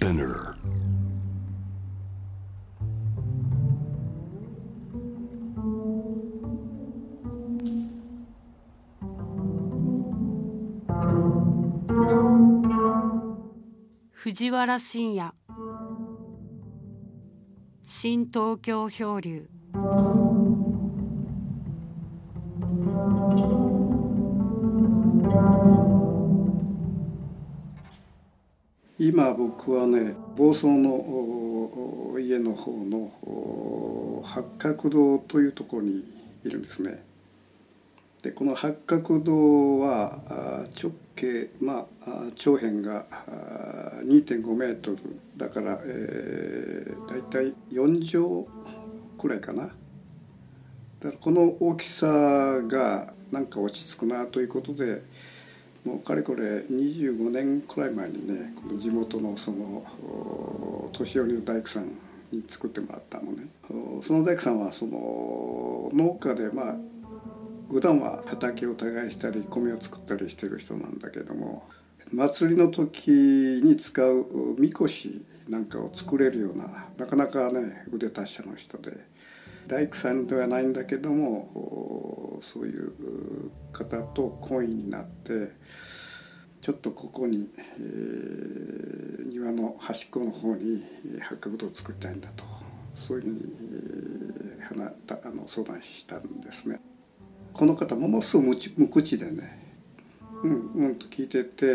Spinner. 藤原信也新東京漂流今僕はね房総の家の方の八角堂というところにいるんですね。でこの八角堂は直径まあ長辺が2.5メートルだから、えー、大体4畳くらいかな。だからこの大きさがなんか落ち着くなということでもうかれこれ25年くらい前にねこの地元のその年寄りの大工さんに作ってもらったのね。その大工さんはその農家でまあ普段は畑を耕したり米を作ったりしてる人なんだけども祭りの時に使うみこしなんかを作れるようななかなかね腕達者の人で。大工さんではないんだけどもそういう方と懇意になってちょっとここに、えー庭の端っこの方にえー八角堂を作りたいんだとそういうふうに、えー話たあの相談したんですね。この方ものすごく無知無口でねうんうんと聞いてて、え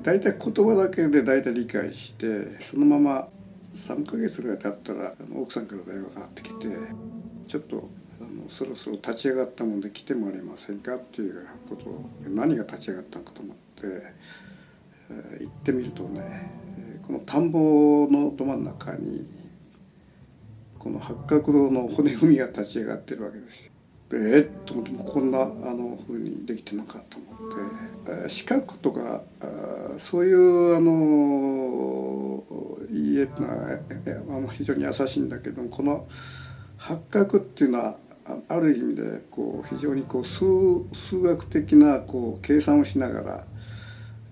ー、大体言葉だけで大体理解してそのまま3ヶ月ぐらい経ったらあの奥さんから電話がかかってきてちょっとあのそろそろ立ち上がったもんで来てもらえませんかっていうことを何が立ち上がったのかと思って、えー行ってみるとねこの田んぼのど真ん中にこの八角堂の骨組みが立ち上がってるわけですよ。でえっ？と思ってこんなあの風にできてるのかと思って四角とかあそういうあの家ってのはあ非常に優しいんだけどこの八角っていうのはあある意味でこう非常にこう数数学的なこう計算をしながら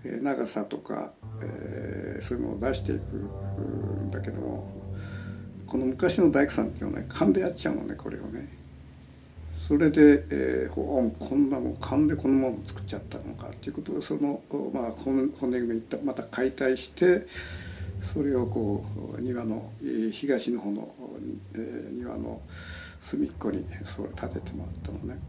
えー長さとか、えーそういうのを出していくんだけどもこの昔の大工さんっていうのはね勘でやっちゃうのねこれをね。それで、えー、こんなもん勘でこのもの作っちゃったのかっていうことでその、まあ、骨組みまた解体してそれをこう庭の東の方の、えー庭の隅っこにそれ立ててもらったのね。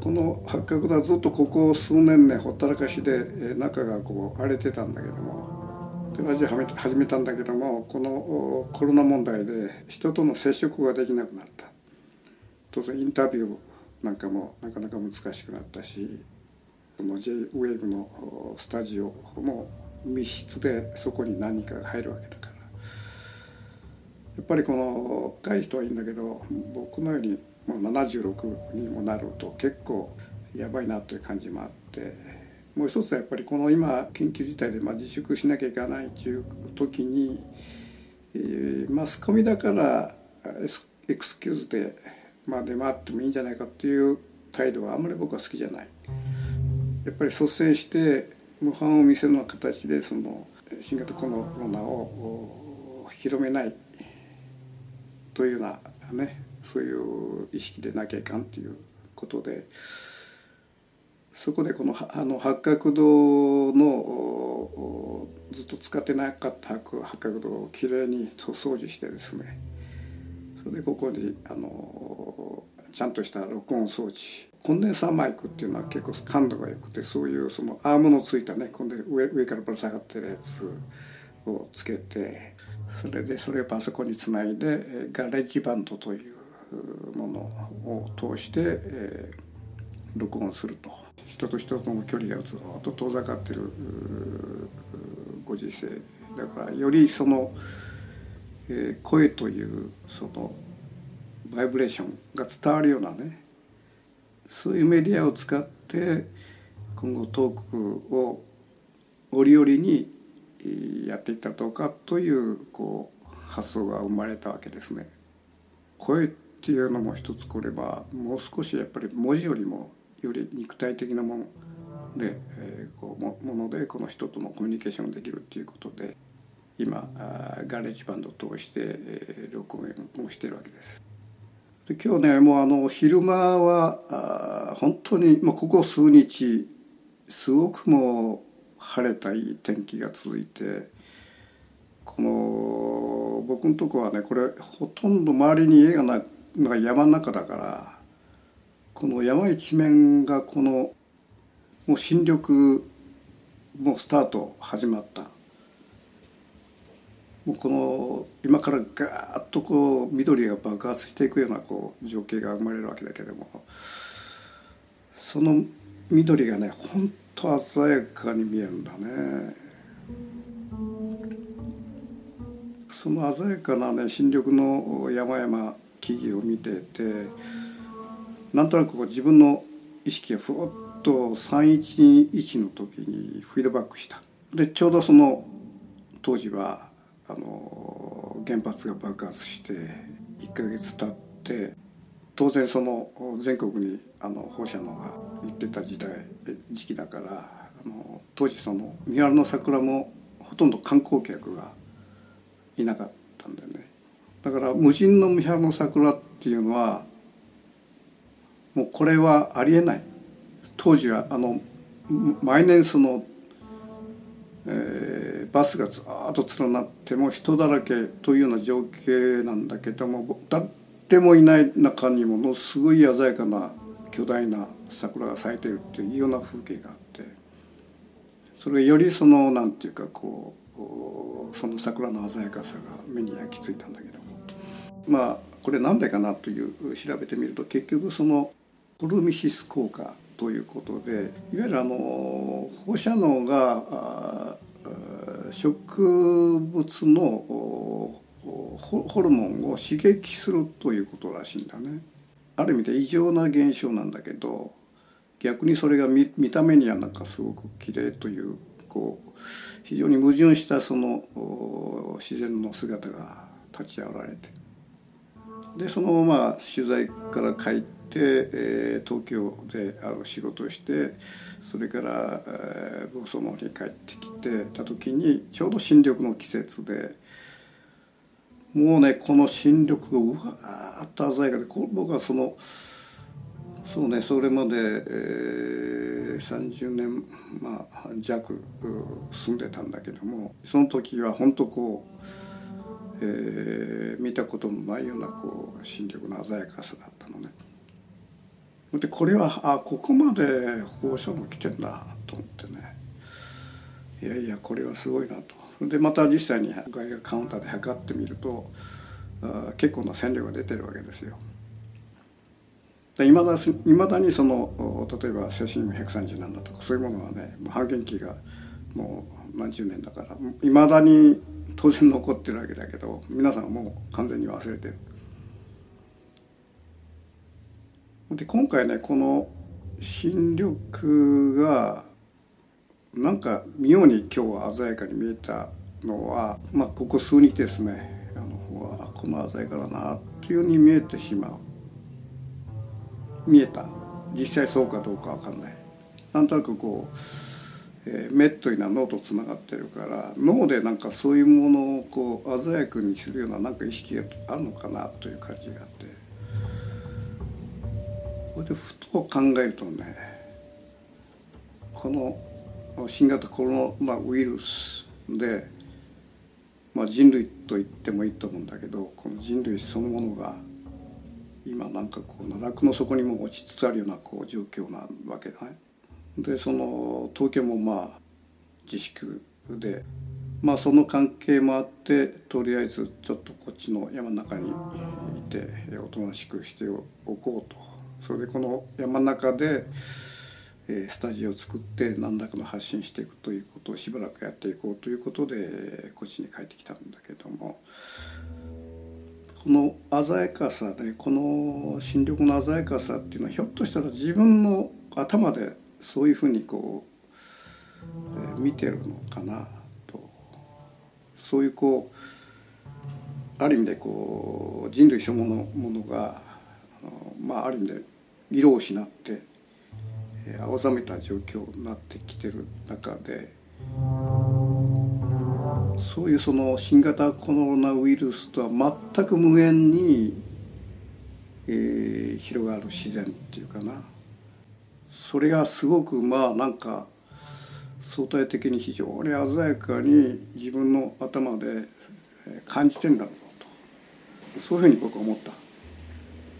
この八角堂はずっとここ数年ねほったらかしでえー中がこう荒れてたんだけどもでラジオ始めたんだけどもこのコロナ問題で人との接触ができなくなった当然インタビューなんかもなかなか難しくなったしこの J ウェーブのスタジオも密室でそこに何かが入るわけだからやっぱりこの若い人はいいんだけど僕のようにもう76にもなると結構やばいなという感じもあってもう一つはやっぱりこの今緊急事態でまあ自粛しなきゃいけないという時に、えーマスコミだからエスエクスキューズで、まあ、出回ってもいいんじゃないかっていう態度はあんまり僕は好きじゃない。やっぱり率先して模範を見せるような形でその新型コロナを広めないというようなねそういう意識でなきゃいかんということでそこでこのあの八角堂のずっと使ってなかった八角堂をきれいに掃除してですねそれでここにあのちゃんとした録音装置。コンデンサーマイクっていうのは結構感度が良くてそういうそのアームのついたねコンデ上上からぶら下がってるやつをつけてそれでそれをパソコンにつないでガレージバンドというものを通して、えー録音すると。人と人との距離がずっと遠ざかってるご時世。だからよりその、えー声というそのバイブレーションが伝わるようなねそういうメディアを使って今後トークを折々にやっていったらどうかというこう発想が生まれたわけですね。声っていうのも一つこればもう少しやっぱり文字よりもより肉体的なもので、えーこうもものでこの人とのコミュニケーションできるっていうことで今あガレージバンドを通してえ録音をしてるわけです。で今日ねもうあの昼間はあ本当にもうここ数日すごくもう晴れたいい天気が続いてこの僕のとこはねこれほとんど周りに家がなが山の中だからこの山一面がこのもう新緑もうスタート始まった。もうこの今からガーッとこう緑が爆発していくようなこう情景が生まれるわけだけどもその緑がねほんと鮮やかに見えるんだね。その鮮やかなね新緑の山々木々を見ててなんとなくこう自分の意識がふわっと311の時にフィードバックした。でちょうどその当時はあの原発が爆発して1ヶ月経って当然その全国にあの放射能が行ってた時代時期だからあの当時その三原の桜もほとんど観光客がいなかったんだよね。だから無人の三原の桜っていうのはもうこれはありえない。当時はあの毎年その、えー、バスがずっと連なっても人だらけというような情景なんだけども誰もいない中にものすごい鮮やかな巨大な桜が咲いてるっていうような風景があってそれがよりそのなんていうかこうその桜の鮮やかさが目に焼き付いたんだけども。まあこれ何でかなという調べてみると結局そのポルミシス効果ということでいわゆるあの放射能が植物のホルモンを刺激するということらしいんだね。ある意味で異常な現象なんだけど逆にそれが見た目にはなんかすごく綺麗というこう非常に矛盾したその自然の姿が立ち現れてでそのまま取材から帰って、えー、東京である仕事をしてそれから、えー、房総の方に帰ってきてた時にちょうど新緑の季節でもうねこの新緑がうわーっと鮮やかで僕はそのそうねそれまで、えー、30年、まあ、弱住んでたんだけどもその時は本当こう、えー、見たことのないようなこう新緑の鮮やかさだったのね。でこれはあここまで放射能来てんだと思ってねいやいやこれはすごいなと。でまた実際に外野カウンターで測ってみるとあ結構な線量が出てるわけですよ。いまだ未だにその例えば写真137だとかそういうものはね半減期がもう何十年だからいまだに当然残ってるわけだけど皆さんはもう完全に忘れて。る。で今回ねこの新緑がなんか妙に今日は鮮やかに見えたのは、まあ、ここ数日ですね。あのわこの鮮やかだなっていうふうに見えてしまう。見えた。実際そうかどうかわかんない。なんとなくこう、えー、メットイな脳とつながってるから脳でなんかそういうものをこう鮮やかにするようななんか意識があるのかなという感じがあってこれでふと考えるとねこの新型コロナウイルスで、まあ、人類と言ってもいいと思うんだけどこの人類そのものが今なんかこう奈落の底にも落ちつつあるようなこう状況なわけだね。でその東京もまあ自粛でまあその関係もあってとりあえずちょっとこっちの山の中にいておとなしくしておこうと。それでこの山の中でスタジオを作って何らかの発信していくということをしばらくやっていこうということでこっちに帰ってきたんだけども。この鮮やかさでこの新緑の鮮やかさっていうのはひょっとしたら自分の頭でそういうふうにこう見てるのかなとそういうこうある意味でこう人類そのものがまあある意味で色を失って青ざめた状況になってきてる中でそういうその新型コロナウイルスとは全く無縁に、えー、広がる自然っていうかな。それがすごくまあなんか相対的に非常に鮮やかに自分の頭で感じてんだろうとそういうふうに僕は思った。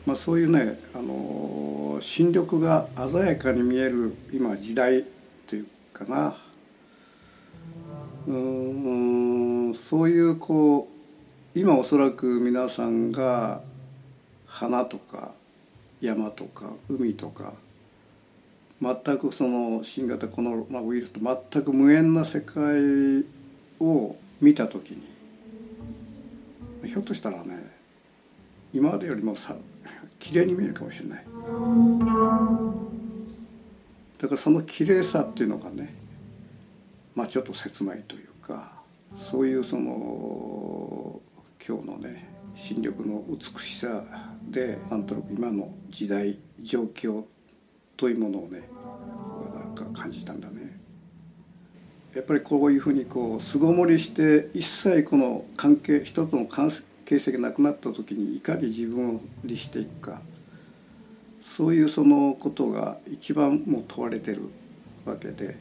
まあ、そういうね、あの新緑が鮮やかに見える今時代というかなうんそういうこう今おそらく皆さんが花とか山とか海とか全くその新型コロナウイルスと全く無縁な世界を見た時にひょっとしたらね今までよりもさ綺麗に見えるかもしれない。だからその綺麗さっていうのがねまあちょっと切ないというかそういうその今日のね新緑の美しさでなんとなく今の時代状況というものをねなんか感じたんだね。やっぱりこういうふうにこう巣ごもりして一切この関係人との関係性がなくなった時にいかに自分を律していくかそういうそのことが一番もう問われてるわけで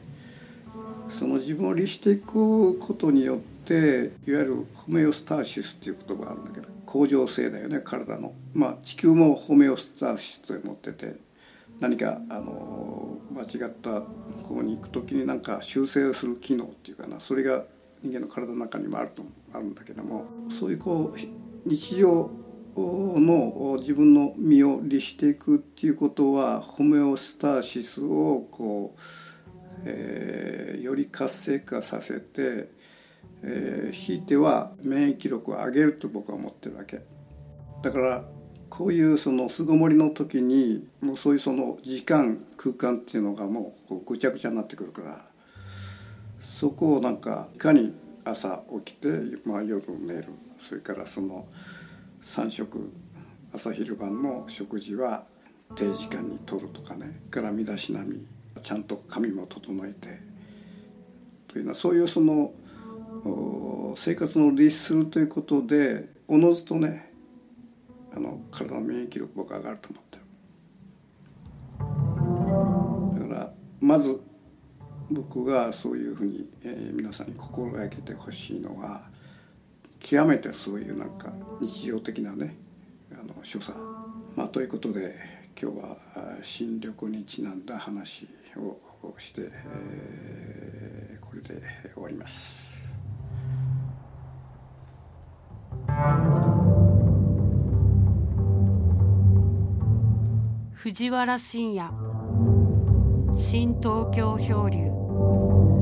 その自分を律していくことによっていわゆるホメオスターシスっていう言葉があるんだけど恒常性だよね体の。まあ地球もホメオスターシスと思ってて何かあの間違った方に行く時になんか修正をする機能っていうかなそれが人間の体の中にもあるとあるんだけどもそういうこう日常の自分の身を律していくっていうことはホメオスターシスをこう、えー、より活性化させて、えー、ひいては免疫力を上げると僕は思ってるわけ。だからこういうその巣ごもりの時にもうそういうその時間空間っていうのがもうぐちゃぐちゃになってくるからそこをなんかいかに朝起きて、まあ、夜寝る。それからその3食朝昼晩の食事は定時間にとるとかね。から身だしなみちゃんと髪も整えて。というのはそういうその生活の律するということでおのずとねあの体の免疫力僕上がると思ってるだからまず僕がそういうふうに、えー、皆さんに心がけてほしいのは極めてそういうなんか日常的なねあの所作まあということで今日は新緑にちなんだ話をして、えー、これで終わります。藤原信也。新東京漂流。